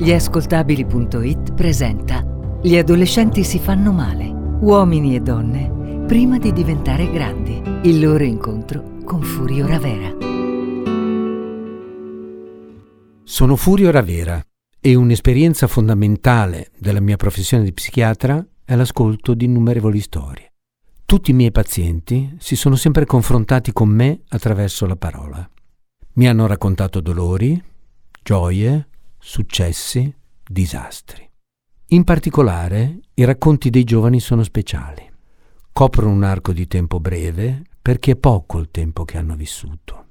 Gliascoltabili.it presenta Gli adolescenti si fanno male, uomini e donne, prima di diventare grandi. Il loro incontro con Furio Ravera. Sono Furio Ravera e un'esperienza fondamentale della mia professione di psichiatra è l'ascolto di innumerevoli storie. Tutti i miei pazienti si sono sempre confrontati con me attraverso la parola. Mi hanno raccontato dolori, gioie, successi, disastri. In particolare, i racconti dei giovani sono speciali. Coprono un arco di tempo breve perché è poco il tempo che hanno vissuto,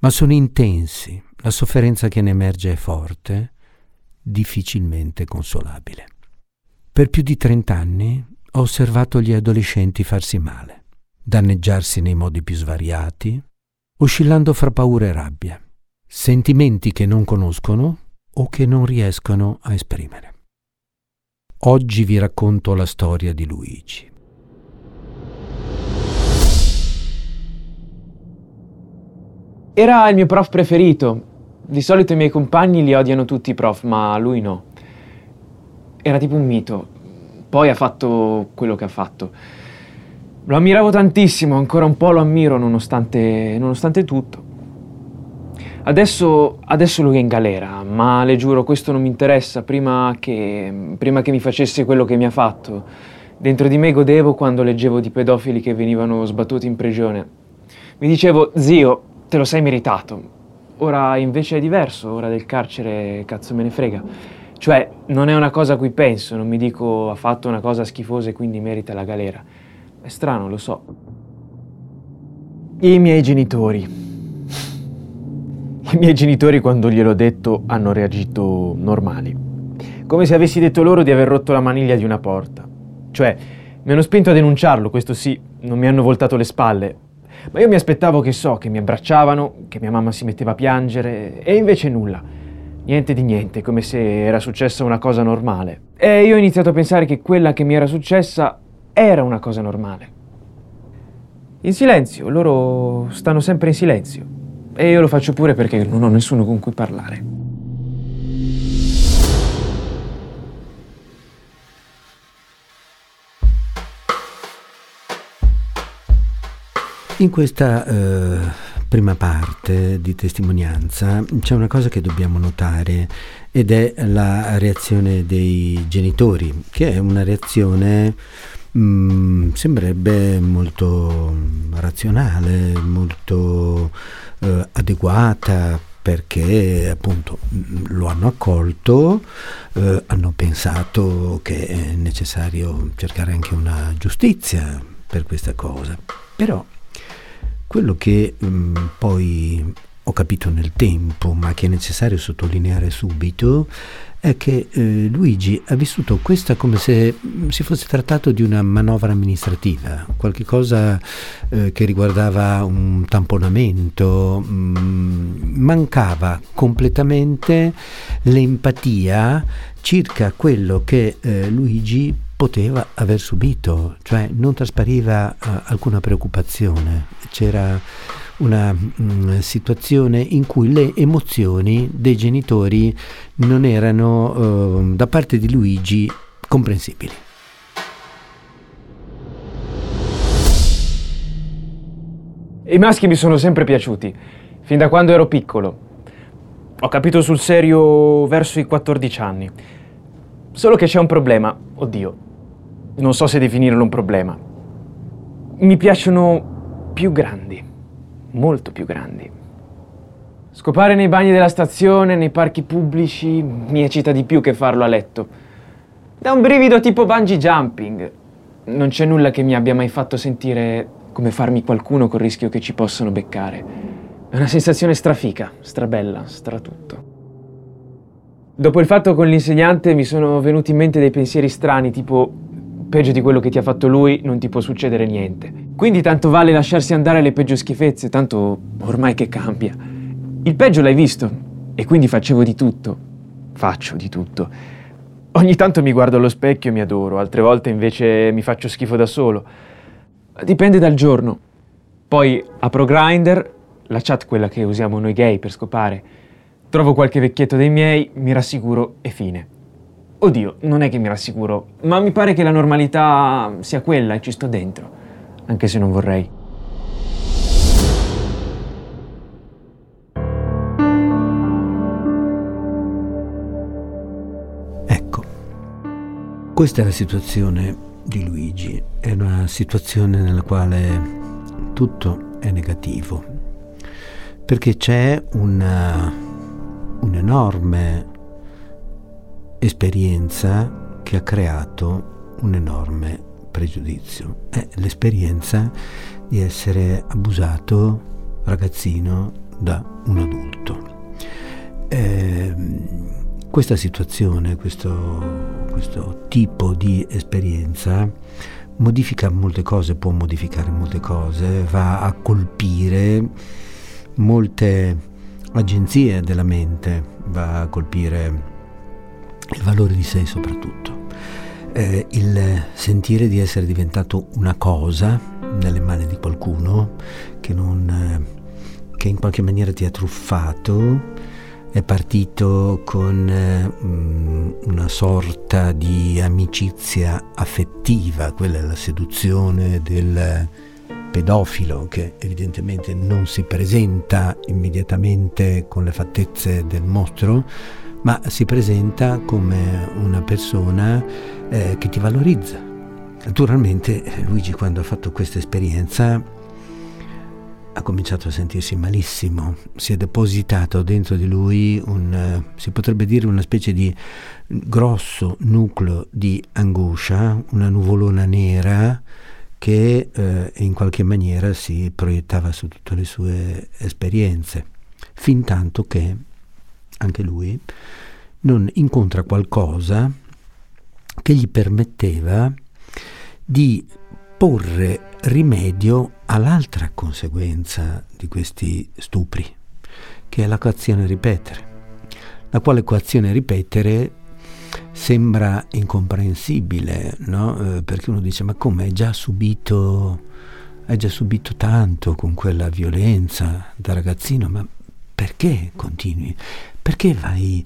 ma sono intensi, la sofferenza che ne emerge è forte, difficilmente consolabile. Per più di trent'anni ho osservato gli adolescenti farsi male, danneggiarsi nei modi più svariati, oscillando fra paura e rabbia, sentimenti che non conoscono o che non riescono a esprimere. Oggi vi racconto la storia di Luigi. Era il mio prof preferito. Di solito i miei compagni li odiano tutti i prof, ma lui no. Era tipo un mito. Poi ha fatto quello che ha fatto. Lo ammiravo tantissimo, ancora un po' lo ammiro nonostante, nonostante tutto. Adesso, adesso, lui è in galera, ma le giuro questo non mi interessa prima che, prima che mi facesse quello che mi ha fatto. Dentro di me godevo quando leggevo di pedofili che venivano sbattuti in prigione. Mi dicevo, zio, te lo sei meritato. Ora invece è diverso, ora del carcere cazzo me ne frega. Cioè, non è una cosa a cui penso, non mi dico ha fatto una cosa schifosa e quindi merita la galera. È strano, lo so. I miei genitori. I miei genitori quando gliel'ho detto hanno reagito normali, come se avessi detto loro di aver rotto la maniglia di una porta. Cioè, mi hanno spinto a denunciarlo, questo sì, non mi hanno voltato le spalle, ma io mi aspettavo che so, che mi abbracciavano, che mia mamma si metteva a piangere, e invece nulla. Niente di niente, come se era successa una cosa normale. E io ho iniziato a pensare che quella che mi era successa era una cosa normale. In silenzio, loro stanno sempre in silenzio. E io lo faccio pure perché non ho nessuno con cui parlare. In questa eh, prima parte di testimonianza c'è una cosa che dobbiamo notare ed è la reazione dei genitori, che è una reazione Mm, sembrerebbe molto razionale, molto eh, adeguata perché appunto mm, lo hanno accolto, eh, hanno pensato che è necessario cercare anche una giustizia per questa cosa. Però quello che mh, mm, poi ho capito nel tempo, ma che è necessario sottolineare subito, è che eh, Luigi ha vissuto questa come se mm, si fosse trattato di una manovra amministrativa, qualcosa eh, che riguardava un tamponamento, mh, mm, mancava completamente l'empatia circa quello che eh, Luigi poteva aver subito, cioè non traspariva eh, alcuna preoccupazione, c'era una mh, mm, situazione in cui le emozioni dei genitori non erano uh, da parte di Luigi comprensibili. I maschi mi sono sempre piaciuti, fin da quando ero piccolo. Ho capito sul serio verso i 14 anni. Solo che c'è un problema, oddio, non so se definirlo un problema. Mi piacciono più grandi molto più grandi. Scopare nei bagni della stazione, nei parchi pubblici, mi eccita di più che farlo a letto. Da un brivido tipo bungee jumping. Non c'è nulla che mi abbia mai fatto sentire come farmi qualcuno col rischio che ci possano beccare. È una sensazione strafica, strabella, stratutto. Dopo il fatto con l'insegnante mi sono venuti in mente dei pensieri strani, tipo peggio di quello che ti ha fatto lui non ti può succedere niente. Quindi tanto vale lasciarsi andare alle peggio schifezze, tanto ormai che cambia. Il peggio l'hai visto e quindi facevo di tutto. Faccio di tutto. Ogni tanto mi guardo allo specchio e mi adoro, altre volte invece mi faccio schifo da solo. Dipende dal giorno. Poi apro Grindr, la chat quella che usiamo noi gay per scopare. trovo qualche vecchietto dei miei, mi rassicuro e fine. Oddio, non è che mi rassicuro, ma mi pare che la normalità sia quella e ci sto dentro, anche se non vorrei. Ecco, questa è la situazione di Luigi, è una situazione nella quale tutto è negativo, perché c'è una, un'enorme esperienza che ha creato un enorme pregiudizio. È l'esperienza di essere abusato ragazzino da un adulto. Eh, questa situazione, questo, questo tipo di esperienza modifica molte cose, può modificare molte cose, va a colpire molte agenzie della mente, va a colpire il valore di sé soprattutto. Eh, il sentire di essere diventato una cosa nelle mani di qualcuno che, non, eh, che in qualche maniera ti ha truffato, è partito con eh, una sorta di amicizia affettiva, quella è la seduzione del pedofilo che evidentemente non si presenta immediatamente con le fattezze del mostro, ma si presenta come una persona eh, che ti valorizza. Naturalmente Luigi quando ha fatto questa esperienza ha cominciato a sentirsi malissimo, si è depositato dentro di lui un, si potrebbe dire una specie di grosso nucleo di angoscia, una nuvolona nera che eh, in qualche maniera si proiettava su tutte le sue esperienze, fin tanto che anche lui non incontra qualcosa che gli permetteva di porre rimedio all'altra conseguenza di questi stupri, che è la coazione ripetere, la quale coazione ripetere sembra incomprensibile, no? eh, perché uno dice ma come hai già subito, hai già subito tanto con quella violenza da ragazzino, ma perché continui? Perché vai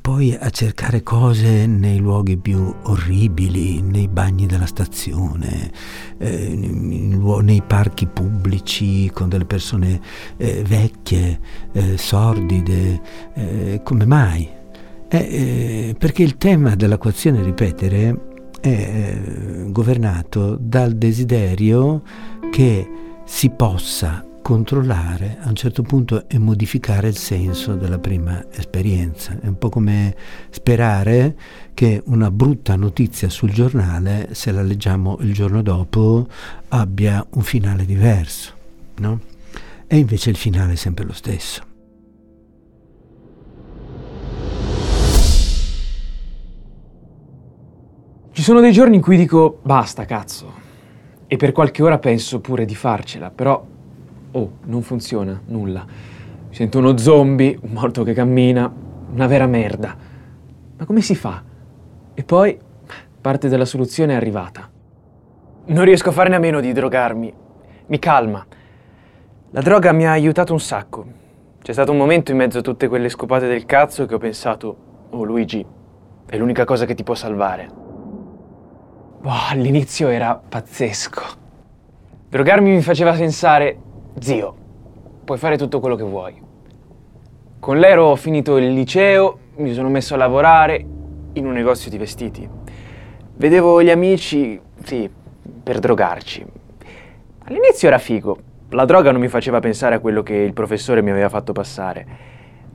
poi a cercare cose nei luoghi più orribili, nei bagni della stazione, eh, nei parchi pubblici con delle persone eh, vecchie, eh, sordide, eh, come mai? Eh, eh, perché il tema dell'acquazione ripetere è governato dal desiderio che si possa controllare a un certo punto e modificare il senso della prima esperienza. È un po' come sperare che una brutta notizia sul giornale, se la leggiamo il giorno dopo, abbia un finale diverso, no? E invece il finale è sempre lo stesso. Ci sono dei giorni in cui dico basta cazzo e per qualche ora penso pure di farcela, però Oh, non funziona, nulla. Sento uno zombie, un morto che cammina, una vera merda. Ma come si fa? E poi parte della soluzione è arrivata. Non riesco a farne a meno di drogarmi. Mi calma. La droga mi ha aiutato un sacco. C'è stato un momento in mezzo a tutte quelle scopate del cazzo che ho pensato, oh Luigi, è l'unica cosa che ti può salvare. Boh, all'inizio era pazzesco. Drogarmi mi faceva pensare, Zio, puoi fare tutto quello che vuoi. Con l'Ero ho finito il liceo, mi sono messo a lavorare in un negozio di vestiti. Vedevo gli amici, sì, per drogarci. All'inizio era figo. La droga non mi faceva pensare a quello che il professore mi aveva fatto passare.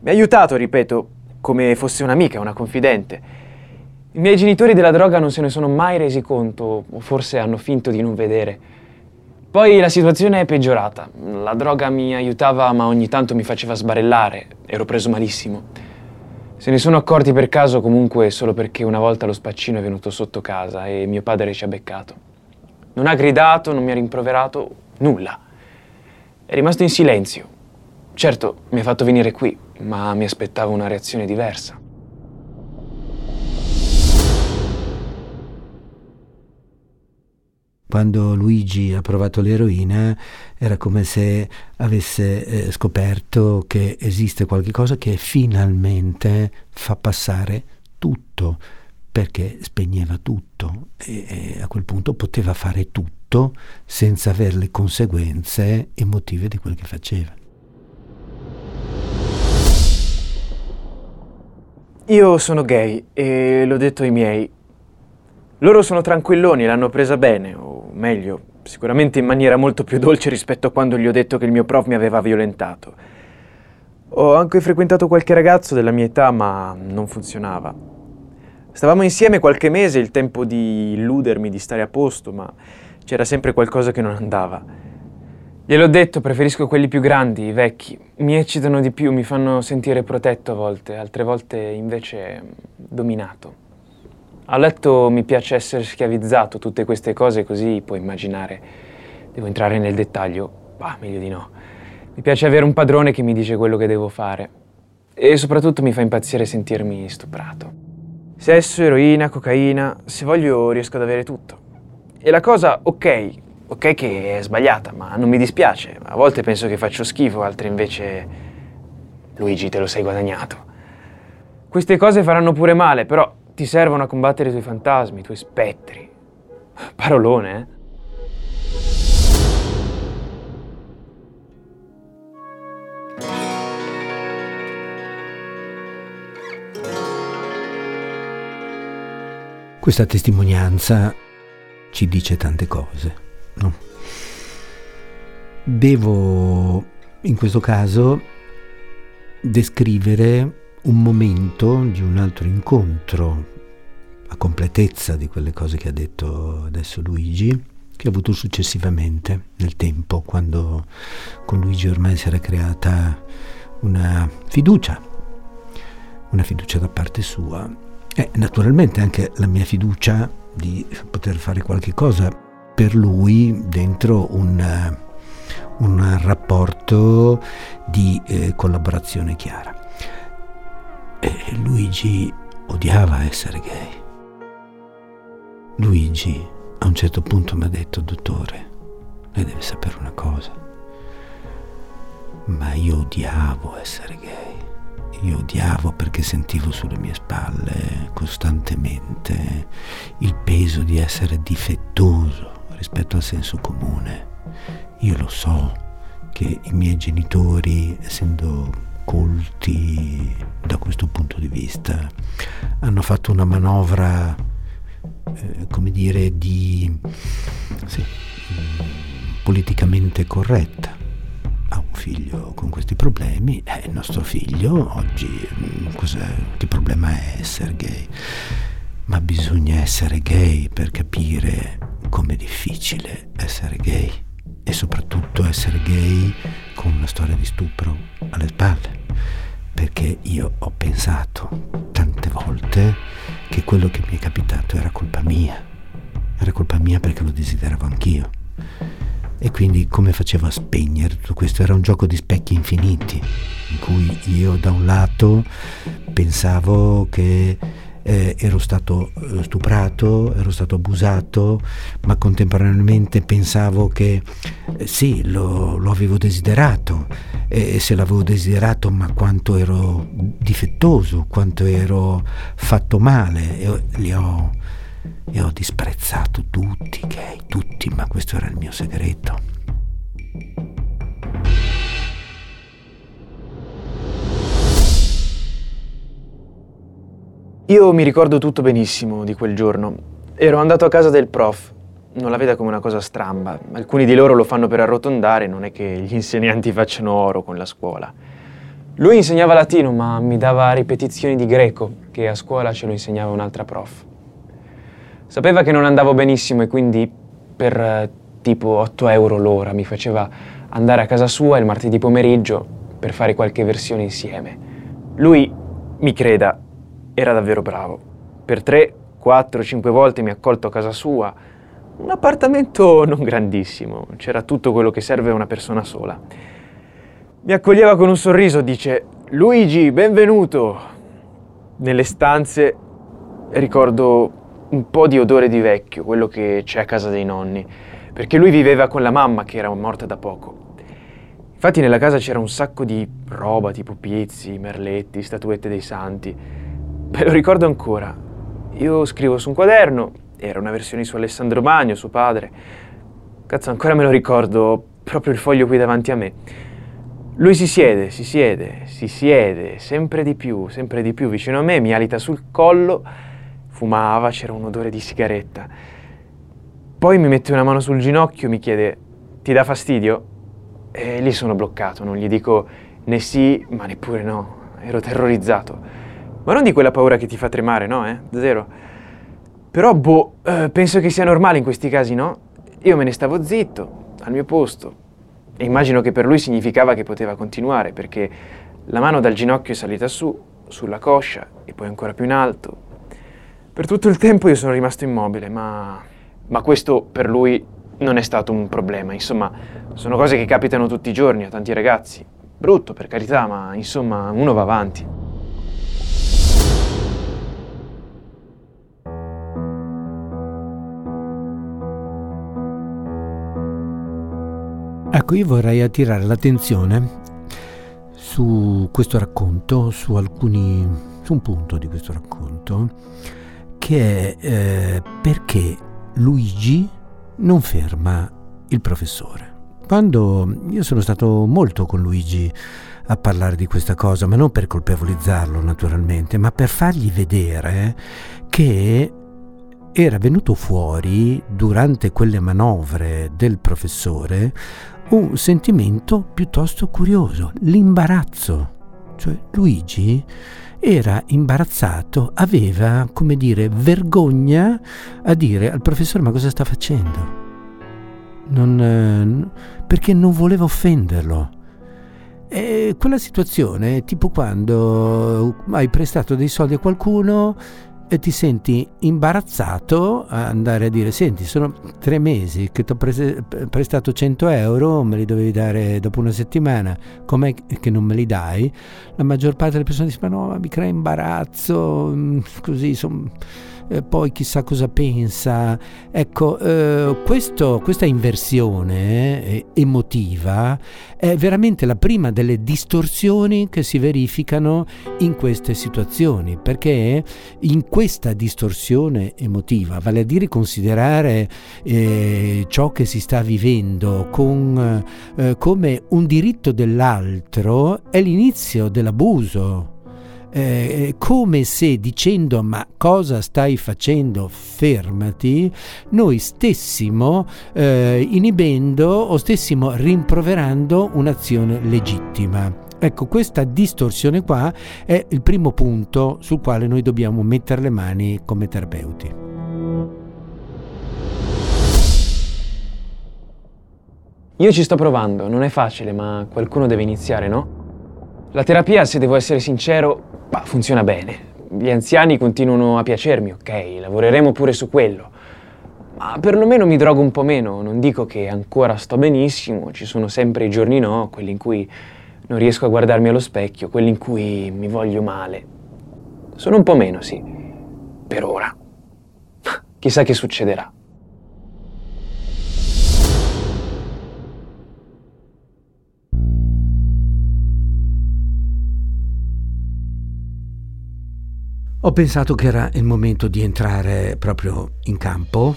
Mi ha aiutato, ripeto, come fosse un'amica, una confidente. I miei genitori della droga non se ne sono mai resi conto, o forse hanno finto di non vedere. Poi la situazione è peggiorata. La droga mi aiutava, ma ogni tanto mi faceva sbarellare. Ero preso malissimo. Se ne sono accorti per caso comunque solo perché una volta lo spaccino è venuto sotto casa e mio padre ci ha beccato. Non ha gridato, non mi ha rimproverato, nulla. È rimasto in silenzio. Certo, mi ha fatto venire qui, ma mi aspettavo una reazione diversa. Quando Luigi ha provato l'eroina era come se avesse eh, scoperto che esiste qualcosa che finalmente fa passare tutto, perché spegneva tutto e, e a quel punto poteva fare tutto senza avere le conseguenze emotive di quel che faceva. Io sono gay e l'ho detto ai miei. Loro sono tranquilloni, l'hanno presa bene, meglio, sicuramente in maniera molto più dolce rispetto a quando gli ho detto che il mio prof mi aveva violentato. Ho anche frequentato qualche ragazzo della mia età, ma non funzionava. Stavamo insieme qualche mese, il tempo di illudermi, di stare a posto, ma c'era sempre qualcosa che non andava. Gliel'ho detto, preferisco quelli più grandi, i vecchi. Mi eccitano di più, mi fanno sentire protetto a volte, altre volte invece dominato. A letto mi piace essere schiavizzato, tutte queste cose così puoi immaginare. Devo entrare nel dettaglio? Bah, meglio di no. Mi piace avere un padrone che mi dice quello che devo fare. E soprattutto mi fa impazzire sentirmi stuprato. Sesso, eroina, cocaina, se voglio riesco ad avere tutto. E la cosa, ok, Ok che è sbagliata, ma non mi dispiace. A volte penso che faccio schifo, altre invece... Luigi, te lo sei guadagnato. Queste cose faranno pure male, però ti servono a combattere i tuoi fantasmi, i tuoi spettri. Parolone, eh? Questa testimonianza ci dice tante cose. No. Devo in questo caso descrivere un momento di un altro incontro a completezza di quelle cose che ha detto adesso Luigi, che ha avuto successivamente nel tempo, quando con Luigi ormai si era creata una fiducia, una fiducia da parte sua e naturalmente anche la mia fiducia di poter fare qualche cosa per lui dentro un, un rapporto di eh, collaborazione chiara. Luigi odiava essere gay. Luigi a un certo punto mi ha detto, dottore, lei deve sapere una cosa, ma io odiavo essere gay. Io odiavo perché sentivo sulle mie spalle costantemente il peso di essere difettoso, rispetto al senso comune. Io lo so che i miei genitori, essendo colti da questo punto di vista, hanno fatto una manovra, eh, come dire, di sì, politicamente corretta. Ha un figlio con questi problemi, è il nostro figlio oggi, mm, che problema è essere gay? Ma bisogna essere gay per capire com'è difficile essere gay e soprattutto essere gay con una storia di stupro alle spalle. Perché io ho pensato tante volte che quello che mi è capitato era colpa mia. Era colpa mia perché lo desideravo anch'io. E quindi come facevo a spegnere tutto questo? Era un gioco di specchi infiniti, in cui io da un lato pensavo che eh, ero stato eh, stuprato, ero stato abusato, ma contemporaneamente pensavo che eh, sì, lo, lo, avevo desiderato e se l'avevo desiderato, ma quanto ero difettoso, quanto ero fatto male, e li ho, e ho disprezzato tutti, gay, tutti, ma questo era il mio segreto. Io mi ricordo tutto benissimo di quel giorno. Ero andato a casa del prof. Non la veda come una cosa stramba. Alcuni di loro lo fanno per arrotondare, non è che gli insegnanti facciano oro con la scuola. Lui insegnava latino, ma mi dava ripetizioni di greco, che a scuola ce lo insegnava un'altra prof. Sapeva che non andavo benissimo e quindi per eh, tipo 8 euro l'ora mi faceva andare a casa sua il martedì pomeriggio per fare qualche versione insieme. Lui, mi creda, era davvero bravo. Per tre, quattro, cinque volte mi ha accolto a casa sua. Un appartamento non grandissimo, c'era tutto quello che serve a una persona sola. Mi accoglieva con un sorriso, dice Luigi, benvenuto. Nelle stanze ricordo un po' di odore di vecchio, quello che c'è a casa dei nonni, perché lui viveva con la mamma che era morta da poco. Infatti nella casa c'era un sacco di roba, tipo pizzi, merletti, statuette dei santi. Me lo ricordo ancora. Io scrivo su un quaderno, era una versione su Alessandro Magno, suo padre. Cazzo, ancora me lo ricordo, proprio il foglio qui davanti a me. Lui si siede, si siede, si siede, sempre di più, sempre di più vicino a me, mi alita sul collo, fumava, c'era un odore di sigaretta. Poi mi mette una mano sul ginocchio, mi chiede, ti dà fastidio? E lì sono bloccato, non gli dico né sì, ma neppure no. Ero terrorizzato. Ma non di quella paura che ti fa tremare, no, eh? Zero. Però, boh, eh, penso che sia normale in questi casi, no? Io me ne stavo zitto, al mio posto. E immagino che per lui significava che poteva continuare, perché la mano dal ginocchio è salita su, sulla coscia e poi ancora più in alto. Per tutto il tempo io sono rimasto immobile, ma, ma questo per lui non è stato un problema. Insomma, sono cose che capitano tutti i giorni a tanti ragazzi. Brutto, per carità, ma insomma, uno va avanti. Ecco, io vorrei attirare l'attenzione su questo racconto, su alcuni, su un punto di questo racconto, che è eh, perché Luigi non ferma il professore. Quando io sono stato molto con Luigi a parlare di questa cosa, ma non per colpevolizzarlo naturalmente, ma per fargli vedere che era venuto fuori durante quelle manovre del professore un sentimento piuttosto curioso, l'imbarazzo. Cioè Luigi era imbarazzato, aveva, come dire, vergogna a dire al professore ma cosa sta facendo? Non, eh, perché non voleva offenderlo. E quella situazione tipo quando hai prestato dei soldi a qualcuno e ti senti imbarazzato a andare a dire senti sono tre mesi che ti ho prese, prestato 100 euro me li dovevi dare dopo una settimana com'è che non me li dai? La maggior parte delle persone dice ma no mi crea imbarazzo mm, così sono eh, poi chissà cosa pensa. Ecco, eh, questo, questa inversione eh, emotiva è veramente la prima delle distorsioni che si verificano in queste situazioni, perché in questa distorsione emotiva, vale a dire considerare eh, ciò che si sta vivendo con, eh, come un diritto dell'altro, è l'inizio dell'abuso eh, come se dicendo ma cosa stai facendo fermati noi stessimo eh, inibendo o stessimo rimproverando un'azione legittima Ecco, questa distorsione qua è il primo punto sul quale noi dobbiamo mettere le mani come terapeuti. Io ci sto provando, non è facile, ma qualcuno deve iniziare, no? La terapia, se devo essere sincero, Bah, funziona bene. Gli anziani continuano a piacermi, ok, lavoreremo pure su quello. Ma perlomeno mi drogo un po' meno, non dico che ancora sto benissimo, ci sono sempre i giorni no, quelli in cui non riesco a guardarmi allo specchio, quelli in cui mi voglio male. Sono un po' meno, sì, per ora. Chissà che succederà. Ho pensato che era il momento di entrare proprio in campo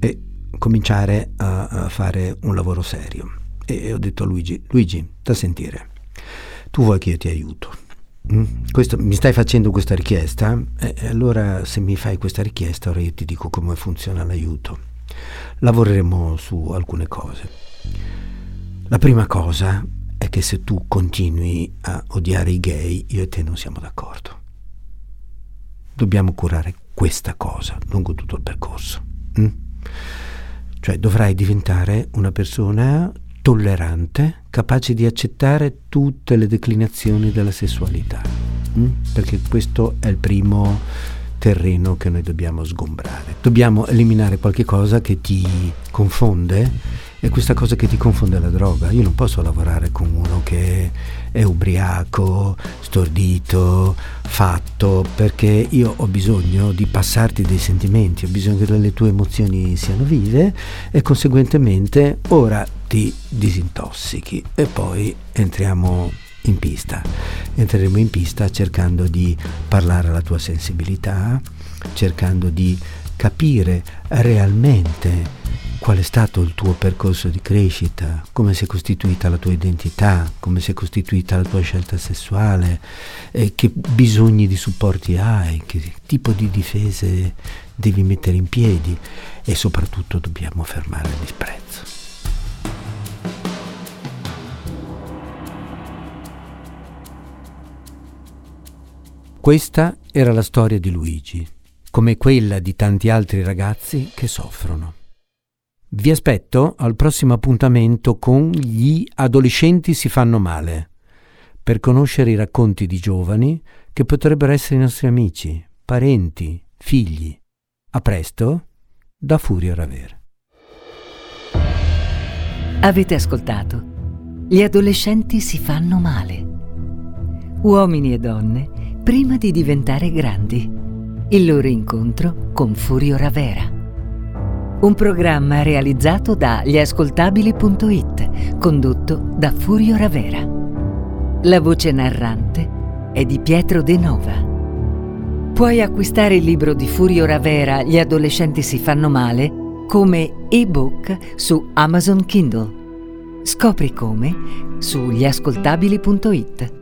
e cominciare a, a fare un lavoro serio. E ho detto a Luigi, Luigi, da sentire, tu vuoi che io ti aiuto? Mm? Questo, mi stai facendo questa richiesta? E allora se mi fai questa richiesta ora io ti dico come funziona l'aiuto. Lavoreremo su alcune cose. La prima cosa è che se tu continui a odiare i gay, io e te non siamo d'accordo dobbiamo curare questa cosa lungo tutto il percorso. Mm? Cioè dovrai diventare una persona tollerante, capace di accettare tutte le declinazioni della sessualità, mm? perché questo è il primo terreno che noi dobbiamo sgombrare. Dobbiamo eliminare qualche cosa che ti confonde è questa cosa che ti confonde la droga. Io non posso lavorare con uno che è ubriaco, stordito, fatto, perché io ho bisogno di passarti dei sentimenti, ho bisogno che le tue emozioni siano vive e conseguentemente ora ti disintossichi e poi entriamo in pista. Entreremo in pista cercando di parlare alla tua sensibilità, cercando di capire realmente qual è stato il tuo percorso di crescita, come si è costituita la tua identità, come si è costituita la tua scelta sessuale, eh, che bisogni di supporti hai, che tipo di difese devi mettere in piedi? E soprattutto dobbiamo fermare il disprezzo. Questa era la storia di Luigi, come quella di tanti altri ragazzi che soffrono. Vi aspetto al prossimo appuntamento con Gli adolescenti si fanno male, per conoscere i racconti di giovani che potrebbero essere i nostri amici, parenti, figli. A presto, da Furio Raver. Avete ascoltato? Gli adolescenti si fanno male. Uomini e donne prima di diventare grandi. Il loro incontro con Furio Ravera un programma realizzato da gliascoltabili.it, condotto da Furio Ravera. La voce narrante è di Pietro De Nova. Puoi acquistare il libro di Furio Ravera Gli adolescenti si fanno male come ebook su Amazon Kindle. Scopri come su gliascoltabili.it.